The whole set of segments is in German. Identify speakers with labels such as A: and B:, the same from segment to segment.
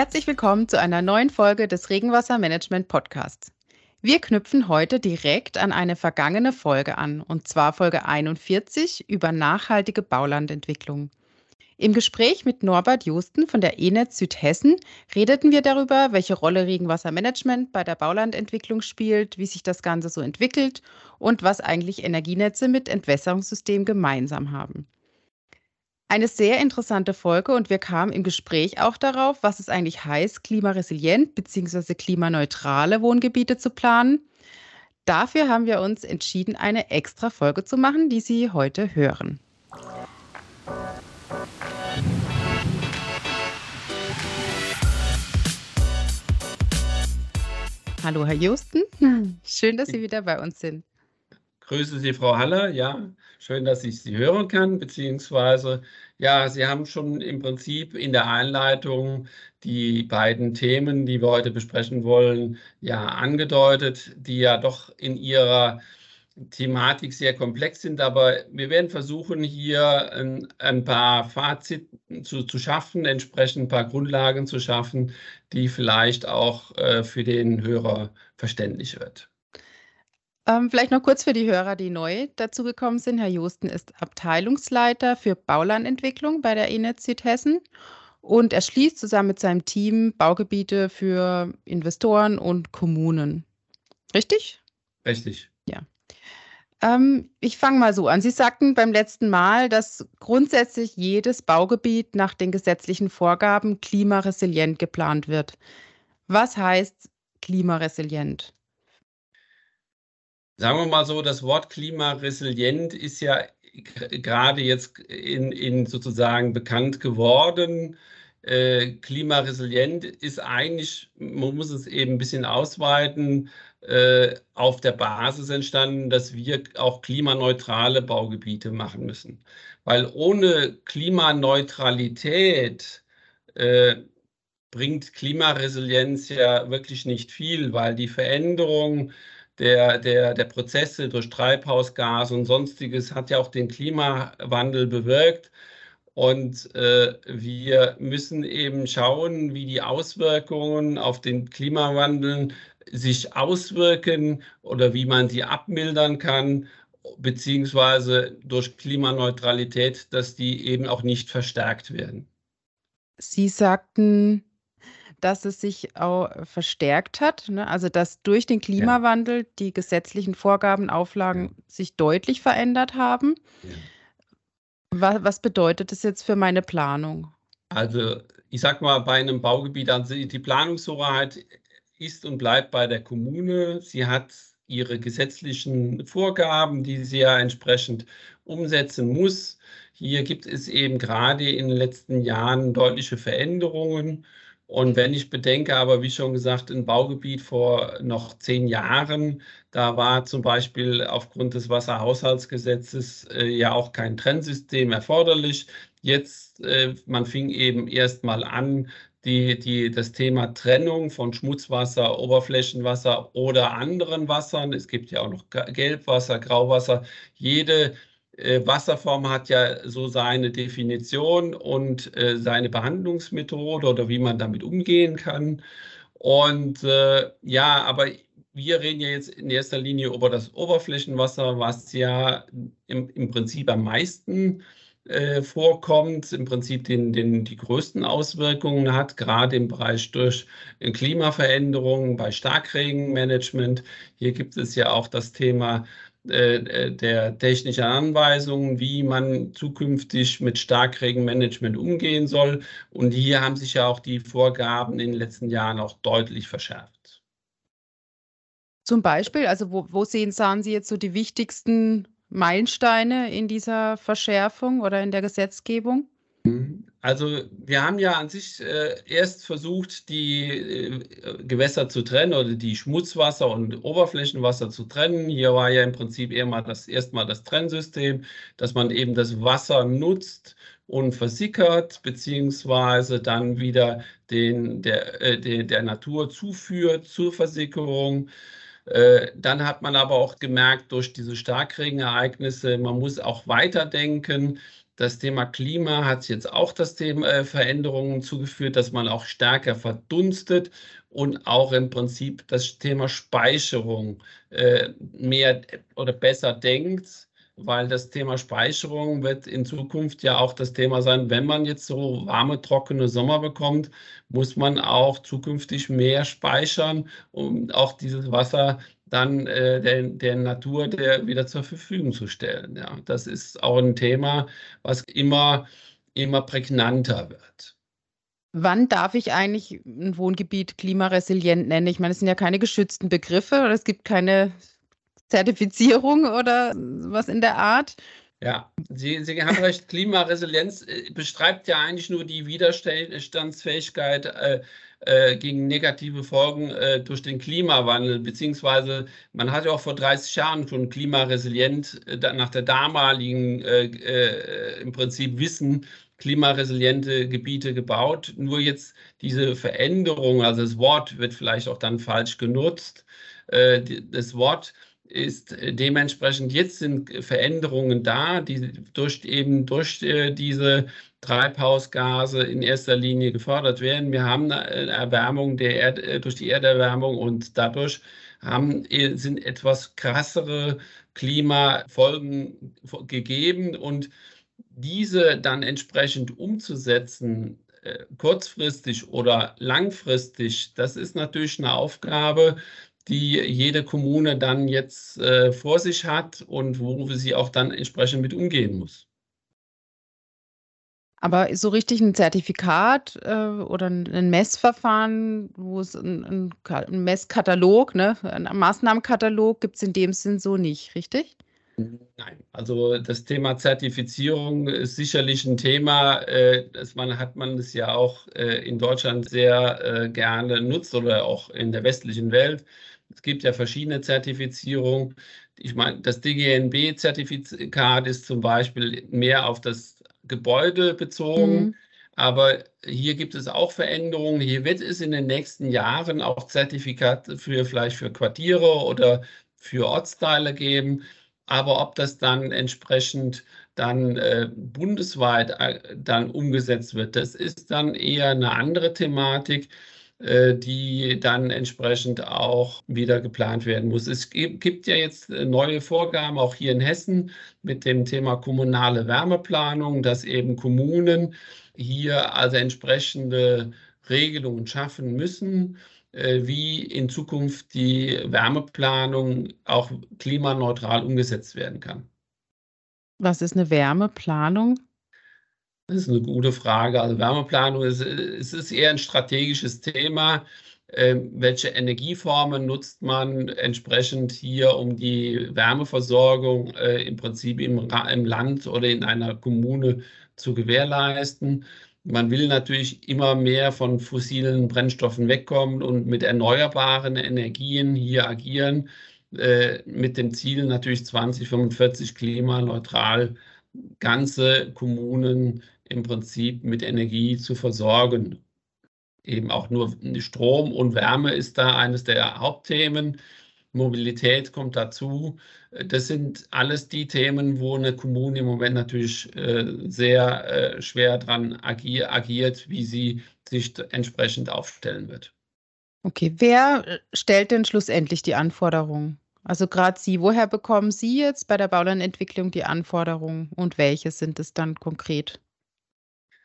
A: Herzlich willkommen zu einer neuen Folge des Regenwassermanagement Podcasts. Wir knüpfen heute direkt an eine vergangene Folge an, und zwar Folge 41 über nachhaltige Baulandentwicklung. Im Gespräch mit Norbert Justen von der ENET Südhessen redeten wir darüber, welche Rolle Regenwassermanagement bei der Baulandentwicklung spielt, wie sich das Ganze so entwickelt und was eigentlich Energienetze mit Entwässerungssystem gemeinsam haben. Eine sehr interessante Folge und wir kamen im Gespräch auch darauf, was es eigentlich heißt, klimaresilient bzw. klimaneutrale Wohngebiete zu planen. Dafür haben wir uns entschieden, eine extra Folge zu machen, die Sie heute hören. Hallo, Herr Justen. Schön, dass Sie wieder bei uns sind.
B: Grüße Sie, Frau Haller. Ja, schön, dass ich Sie hören kann, beziehungsweise, ja, Sie haben schon im Prinzip in der Einleitung die beiden Themen, die wir heute besprechen wollen, ja, angedeutet, die ja doch in ihrer Thematik sehr komplex sind, aber wir werden versuchen, hier ein, ein paar Faziten zu, zu, schaffen, entsprechend ein paar Grundlagen zu schaffen, die vielleicht auch äh, für den Hörer verständlich wird.
A: Ähm, vielleicht noch kurz für die Hörer, die neu dazugekommen sind. Herr Josten ist Abteilungsleiter für Baulandentwicklung bei der ENET Südhessen und er schließt zusammen mit seinem Team Baugebiete für Investoren und Kommunen. Richtig?
B: Richtig.
A: Ja. Ähm, ich fange mal so an. Sie sagten beim letzten Mal, dass grundsätzlich jedes Baugebiet nach den gesetzlichen Vorgaben klimaresilient geplant wird. Was heißt klimaresilient?
B: Sagen wir mal so, das Wort klimaresilient ist ja gerade jetzt in, in sozusagen bekannt geworden. Äh, klimaresilient ist eigentlich, man muss es eben ein bisschen ausweiten, äh, auf der Basis entstanden, dass wir auch klimaneutrale Baugebiete machen müssen. Weil ohne Klimaneutralität äh, bringt Klimaresilienz ja wirklich nicht viel, weil die Veränderung der, der, der Prozesse durch Treibhausgas und sonstiges hat ja auch den Klimawandel bewirkt. Und äh, wir müssen eben schauen, wie die Auswirkungen auf den Klimawandel sich auswirken oder wie man sie abmildern kann, beziehungsweise durch Klimaneutralität, dass die eben auch nicht verstärkt werden.
A: Sie sagten, dass es sich auch verstärkt hat, ne? also dass durch den Klimawandel ja. die gesetzlichen Vorgaben, Auflagen ja. sich deutlich verändert haben. Ja. Was, was, bedeutet das jetzt für meine Planung?
B: Also ich sage mal, bei einem Baugebiet, also die Planungshoheit ist und bleibt bei der Kommune. Sie hat ihre gesetzlichen Vorgaben, die sie ja entsprechend umsetzen muss. Hier gibt es eben gerade in den letzten Jahren deutliche Veränderungen. Und wenn ich bedenke, aber wie schon gesagt, ein Baugebiet vor noch zehn Jahren, da war zum Beispiel aufgrund des Wasserhaushaltsgesetzes äh, ja auch kein Trennsystem erforderlich. Jetzt, äh, man fing eben erst mal an, die, die, das Thema Trennung von Schmutzwasser, Oberflächenwasser oder anderen Wassern. Es gibt ja auch noch Gelbwasser, Grauwasser. Jede Wasserform hat ja so seine Definition und äh, seine Behandlungsmethode oder wie man damit umgehen kann. Und äh, ja, aber wir reden ja jetzt in erster Linie über das Oberflächenwasser, was ja im, im Prinzip am meisten äh, vorkommt, im Prinzip den, den, die größten Auswirkungen hat, gerade im Bereich durch Klimaveränderungen, bei Starkregenmanagement. Hier gibt es ja auch das Thema äh, äh, der technischen Anweisungen, wie man zukünftig mit Starkregenmanagement umgehen soll. Und hier haben sich ja auch die Vorgaben in den letzten Jahren auch deutlich verschärft.
A: Zum Beispiel, also wo, wo sehen, sahen Sie jetzt so die wichtigsten Meilensteine in dieser Verschärfung oder in der Gesetzgebung?
B: Also wir haben ja an sich äh, erst versucht, die äh, Gewässer zu trennen oder die Schmutzwasser und Oberflächenwasser zu trennen. Hier war ja im Prinzip eher mal das erstmal das Trennsystem, dass man eben das Wasser nutzt und versickert, beziehungsweise dann wieder den, der, äh, der, der Natur zuführt zur Versickerung. Äh, dann hat man aber auch gemerkt, durch diese Starkregenereignisse, man muss auch weiterdenken Das Thema Klima hat jetzt auch das Thema äh, Veränderungen zugeführt, dass man auch stärker verdunstet und auch im Prinzip das Thema Speicherung äh, mehr oder besser denkt weil das Thema Speicherung wird in Zukunft ja auch das Thema sein. Wenn man jetzt so warme, trockene Sommer bekommt, muss man auch zukünftig mehr speichern, um auch dieses Wasser dann äh, der, der Natur der wieder zur Verfügung zu stellen. Ja, das ist auch ein Thema, was immer, immer prägnanter wird.
A: Wann darf ich eigentlich ein Wohngebiet klimaresilient nennen? Ich meine, es sind ja keine geschützten Begriffe oder es gibt keine Zertifizierung oder was in der Art.
B: Ja, Sie, Sie haben recht, Klimaresilienz äh, beschreibt ja eigentlich nur die Widerstandsfähigkeit äh, äh, gegen negative Folgen äh, durch den Klimawandel, beziehungsweise man hat ja auch vor 30 Jahren schon klimaresilient äh, nach der damaligen äh, im Prinzip Wissen klimaresiliente Gebiete gebaut. Nur jetzt diese Veränderung, also das Wort wird vielleicht auch dann falsch genutzt. das Wort ist dementsprechend jetzt sind Veränderungen da, die durch eben durch äh, diese Treibhausgase in erster Linie gefördert werden. Wir haben eine Erwärmung der Erde, äh, durch die Erderwärmung und dadurch haben, äh, sind etwas krassere Klimafolgen gegeben und diese dann entsprechend umzusetzen, kurzfristig oder langfristig, das ist natürlich eine Aufgabe, die jede Kommune dann jetzt äh, vor sich hat und wo sie auch dann entsprechend mit umgehen muss.
A: Aber so richtig ein Zertifikat äh, oder ein Messverfahren, wo es ein, ein Messkatalog, ne, ein Maßnahmenkatalog gibt es in dem Sinn so nicht, richtig?
B: Nein, also das Thema Zertifizierung ist sicherlich ein Thema, äh, das man, hat man es ja auch äh, in Deutschland sehr äh, gerne nutzt oder auch in der westlichen Welt. Es gibt ja verschiedene Zertifizierungen. Ich meine, das DGNB-Zertifikat ist zum Beispiel mehr auf das Gebäude bezogen. Mhm. Aber hier gibt es auch Veränderungen. Hier wird es in den nächsten Jahren auch Zertifikate für vielleicht für Quartiere oder für Ortsteile geben. Aber ob das dann entsprechend dann äh, bundesweit äh, dann umgesetzt wird, das ist dann eher eine andere Thematik. Äh, die dann entsprechend auch wieder geplant werden muss. Es gibt ja jetzt äh, neue Vorgaben, auch hier in Hessen, mit dem Thema kommunale Wärmeplanung, dass eben Kommunen hier also entsprechende Regelungen schaffen müssen, äh, wie in Zukunft die Wärmeplanung auch klimaneutral umgesetzt werden kann.
A: Was ist eine Wärmeplanung?
B: Das ist eine gute Frage. Also Wärmeplanung ist, es ist eher ein strategisches Thema. Ähm, welche Energieformen nutzt man entsprechend hier, um die Wärmeversorgung äh, im Prinzip im, im Land oder in einer Kommune zu gewährleisten? Man will natürlich immer mehr von fossilen Brennstoffen wegkommen und mit erneuerbaren Energien hier agieren, äh, mit dem Ziel natürlich 2045 klimaneutral ganze Kommunen im Prinzip mit Energie zu versorgen. Eben auch nur Strom und Wärme ist da eines der Hauptthemen. Mobilität kommt dazu. Das sind alles die Themen, wo eine Kommune im Moment natürlich äh, sehr äh, schwer dran agier, agiert, wie sie sich entsprechend aufstellen wird.
A: Okay, wer stellt denn schlussendlich die Anforderungen? Also gerade Sie, woher bekommen Sie jetzt bei der Baulandentwicklung die Anforderungen und welche sind es dann konkret?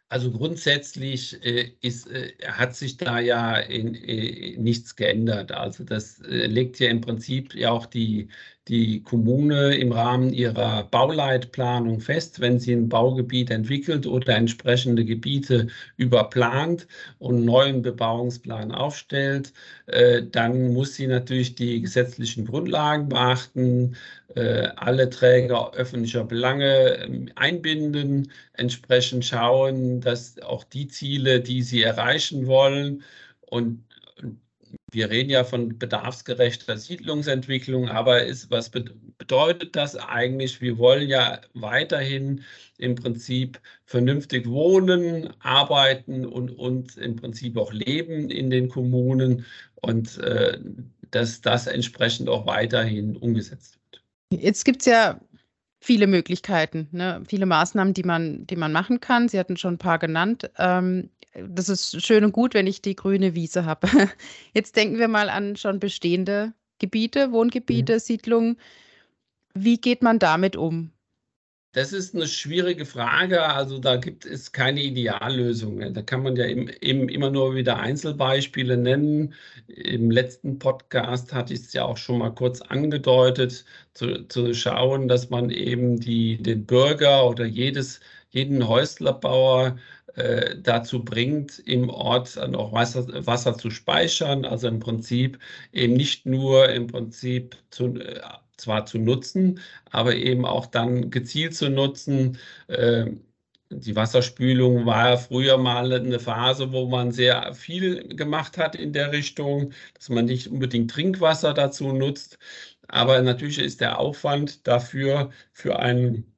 B: Also grundsätzlich äh, ist, äh, hat sich da ja in, äh, nichts geändert. Also das äh, legt ja im Prinzip ja auch die, die Kommune im Rahmen ihrer Bauleitplanung fest, wenn sie ein Baugebiet entwickelt oder entsprechende Gebiete überplant und einen neuen Bebauungsplan aufstellt, äh, dann muss sie natürlich die gesetzlichen Grundlagen beachten, äh, alle Träger öffentlicher Belange ähm, einbinden, entsprechend schauen, dass auch die Ziele, die sie erreichen wollen und wir reden ja von bedarfsgerechter Siedlungsentwicklung, aber ist, was bedeutet das eigentlich? Wir wollen ja weiterhin im Prinzip vernünftig wohnen, arbeiten und, und im Prinzip auch leben in den Kommunen und äh, dass das entsprechend auch weiterhin umgesetzt wird.
A: Jetzt gibt es ja viele Möglichkeiten, ne? viele Maßnahmen, die man, die man machen kann. Sie hatten schon ein paar genannt. Ähm, das ist schön und gut, wenn ich die grüne Wiese habe. Jetzt denken wir mal an schon bestehende Gebiete, Wohngebiete, mhm. Siedlungen. Wie geht man damit um?
B: Das ist eine schwierige Frage. Also da gibt es keine Ideallösung. Da kann man ja eben, immer nur wieder Einzelbeispiele nennen. Im letzten Podcast hatte ich es ja auch schon mal kurz angedeutet, zu, zu schauen, dass man eben die, den Bürger oder jedes, jeden Häuslerbauer äh, dazu bringt, im Ort auch Wasser, Wasser zu speichern. Also im Prinzip eben nicht nur im Prinzip zu, äh, zwar zu nutzen, aber eben auch dann gezielt zu nutzen. Ähm, die Wasserspülung war früher mal eine Phase, wo man sehr viel gemacht hat in der Richtung, dass man nicht unbedingt Trinkwasser dazu nutzt. Aber natürlich ist der Aufwand dafür für einen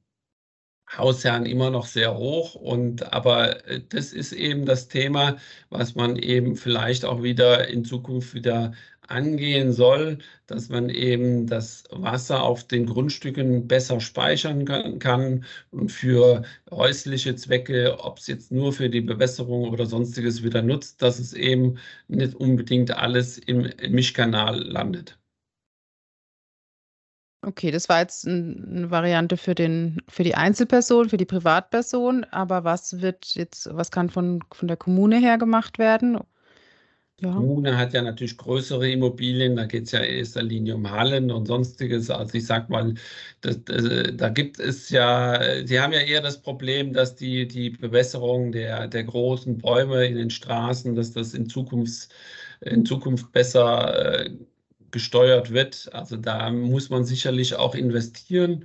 B: Hausherrn immer noch sehr hoch. Und aber äh, das ist eben das Thema, was man eben vielleicht auch wieder in Zukunft wieder angehen soll, dass man eben das Wasser auf den Grundstücken besser speichern kann und für häusliche Zwecke, ob es jetzt nur für die Bewässerung oder sonstiges wieder nutzt, dass es eben nicht unbedingt alles im Mischkanal landet.
A: Okay, das war jetzt eine Variante für den für die Einzelperson, für die Privatperson, aber was wird jetzt was kann von von der Kommune her gemacht werden?
B: Ja. Kommune hat ja natürlich größere Immobilien, da geht es ja in erster Linie um Hallen und sonstiges. Also ich sag mal, das, das, da gibt es ja, Sie haben ja eher das Problem, dass die, die Bewässerung der, der großen Bäume in den Straßen, dass das in Zukunft, in Zukunft besser äh, gesteuert wird. Also da muss man sicherlich auch investieren,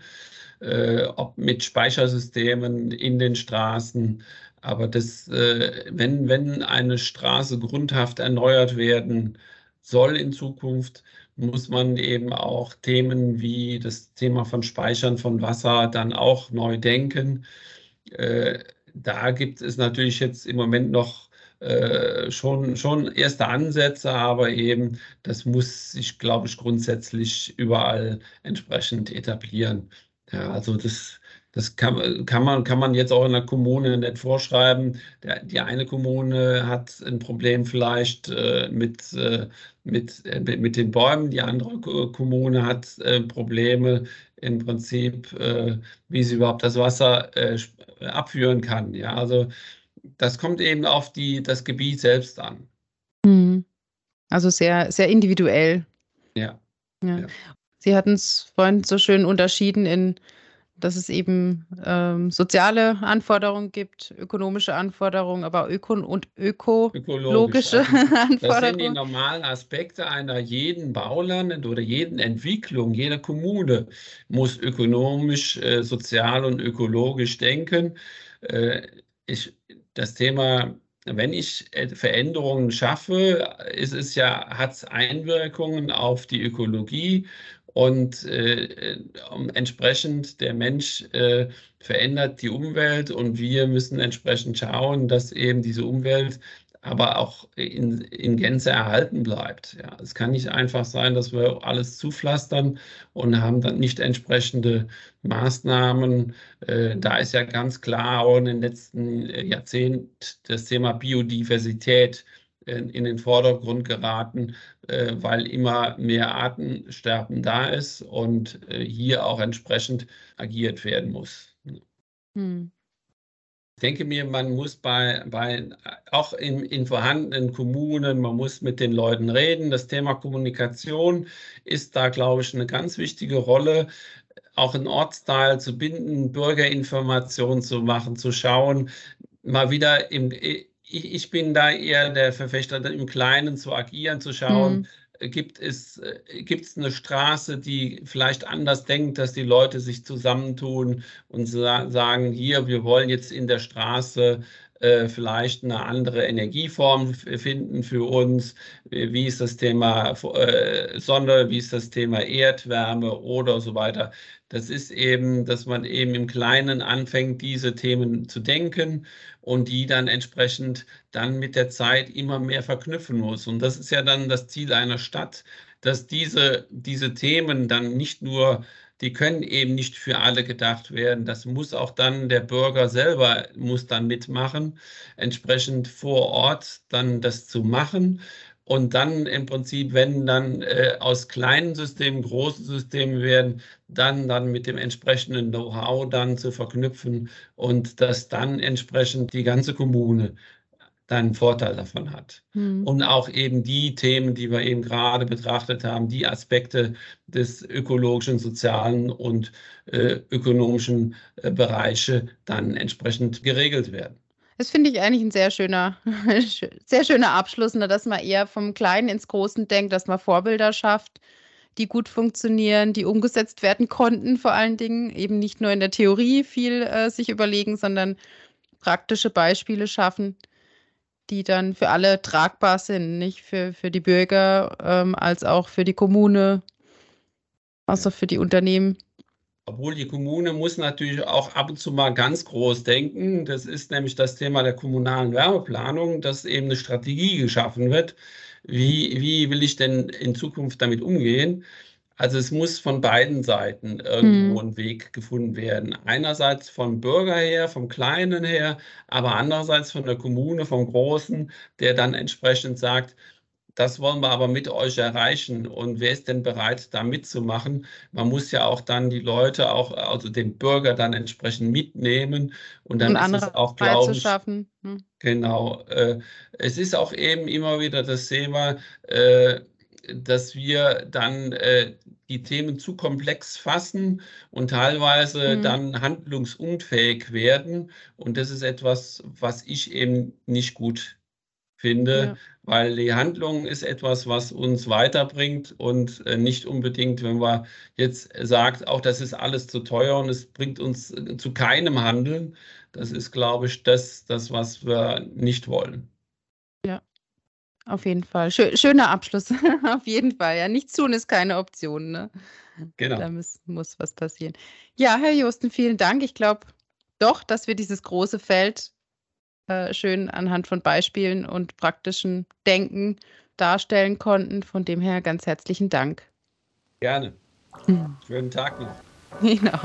B: äh, ob mit Speichersystemen in den Straßen, aber das, äh, wenn, wenn eine Straße grundhaft erneuert werden soll in Zukunft, muss man eben auch Themen wie das Thema von Speichern von Wasser dann auch neu denken. Äh, da gibt es natürlich jetzt im Moment noch äh, schon, schon erste Ansätze, aber eben das muss sich, glaube ich, grundsätzlich überall entsprechend etablieren. Ja, also das das kann, kann, man, kann man jetzt auch in der Kommune nicht vorschreiben. Der, die eine Kommune hat ein Problem vielleicht äh, mit, äh, mit, äh, mit den Bäumen, die andere Kommune hat äh, Probleme im Prinzip, äh, wie sie überhaupt das Wasser äh, abführen kann. Ja, also das kommt eben auf die, das Gebiet selbst an.
A: Mhm. Also sehr, sehr individuell.
B: Ja.
A: ja. ja. Sie hatten es vorhin so schön unterschieden in dass es eben ähm, soziale Anforderungen gibt, ökonomische Anforderungen, aber öko und ökologische Anforderungen.
B: Das sind die normalen Aspekte einer jeden Bauland oder jeden Entwicklung, jeder Kommune muss ökonomisch, äh, sozial und ökologisch denken. Äh, ich, das Thema wenn ich äh, Veränderungen schaffe, ist es ja, hat es Einwirkungen auf die Ökologie und äh, entsprechend der Mensch äh, verändert die Umwelt und wir müssen entsprechend schauen, dass eben diese Umwelt aber auch in, in Gänze erhalten bleibt. Ja, es kann nicht einfach sein, dass wir alles zupflastern und haben dann nicht entsprechende Maßnahmen. Äh, da ist ja ganz klar auch in den letzten Jahrzehnten das Thema Biodiversität in, in den Vordergrund geraten, äh, weil immer mehr Artensterben da ist und äh, hier auch entsprechend agiert werden muss. Hm. Ich denke mir, man muss bei, bei auch in, in vorhandenen Kommunen, man muss mit den Leuten reden. Das Thema Kommunikation ist da, glaube ich, eine ganz wichtige Rolle auch einen Ortsteil zu binden, Bürgerinformationen zu machen, zu schauen, mal wieder im, ich, ich bin da eher der Verfechter, im Kleinen zu agieren, zu schauen, mhm. gibt es äh, gibt es eine Straße, die vielleicht anders denkt, dass die Leute sich zusammentun und sagen, hier, wir wollen jetzt in der Straße äh, vielleicht eine andere Energieform finden für uns. Wie ist das Thema äh, Sonne, wie ist das Thema Erdwärme oder so weiter. Das ist eben, dass man eben im Kleinen anfängt, diese Themen zu denken und die dann entsprechend dann mit der Zeit immer mehr verknüpfen muss. Und das ist ja dann das Ziel einer Stadt, dass diese, diese Themen dann nicht nur die können eben nicht für alle gedacht werden. Das muss auch dann der Bürger selber muss dann mitmachen, entsprechend vor Ort dann das zu machen und dann im Prinzip, wenn dann äh, aus kleinen Systemen große Systeme werden, dann, dann mit dem entsprechenden Know-how dann zu verknüpfen und dass dann entsprechend die ganze Kommune einen Vorteil davon hat. Mhm. Und auch eben die Themen, die wir eben gerade betrachtet haben, die Aspekte des ökologischen, sozialen und äh, ökonomischen äh, Bereiche dann entsprechend geregelt werden.
A: Das finde ich eigentlich ein sehr schöner, sehr schöner Abschluss, ne, dass man eher vom Kleinen ins Großen denkt, dass man Vorbilder schafft, die gut funktionieren, die umgesetzt werden konnten, vor allen Dingen eben nicht nur in der Theorie viel äh, sich überlegen, sondern praktische Beispiele schaffen, die dann für alle tragbar sind, nicht für, für die Bürger ähm, als auch für die Kommune, außer für die Unternehmen.
B: Obwohl die Kommune muss natürlich auch ab und zu mal ganz groß denken. Das ist nämlich das Thema der kommunalen Wärmeplanung, dass eben eine Strategie geschaffen wird. Wie, wie will ich denn in Zukunft damit umgehen? Also es muss von beiden Seiten irgendwo hm. ein Weg gefunden werden. Einerseits vom Bürger her, vom Kleinen her, aber andererseits von der Kommune, vom Großen, der dann entsprechend sagt, das wollen wir aber mit euch erreichen. Und wer ist denn bereit, da mitzumachen? Man muss ja auch dann die Leute, auch, also den Bürger dann entsprechend mitnehmen. Und dann und ist es auch, glaube ich, hm. genau. Äh, es ist auch eben immer wieder das Thema, äh, dass wir dann äh, die Themen zu komplex fassen und teilweise mhm. dann handlungsunfähig werden. Und das ist etwas, was ich eben nicht gut finde, ja. weil die Handlung ist etwas, was uns weiterbringt und äh, nicht unbedingt, wenn man jetzt sagt, auch das ist alles zu teuer und es bringt uns äh, zu keinem Handeln. Das ist, glaube ich, das, das was wir nicht wollen.
A: Ja, auf jeden Fall. schöner Abschluss. auf jeden Fall. Ja, nichts tun ist keine Option. Ne? Genau. Da muss, muss was passieren. Ja, Herr Josten, vielen Dank. Ich glaube doch, dass wir dieses große Feld äh, schön anhand von Beispielen und praktischen Denken darstellen konnten. Von dem her ganz herzlichen Dank.
B: Gerne. Hm. Schönen Tag noch.
A: Genau.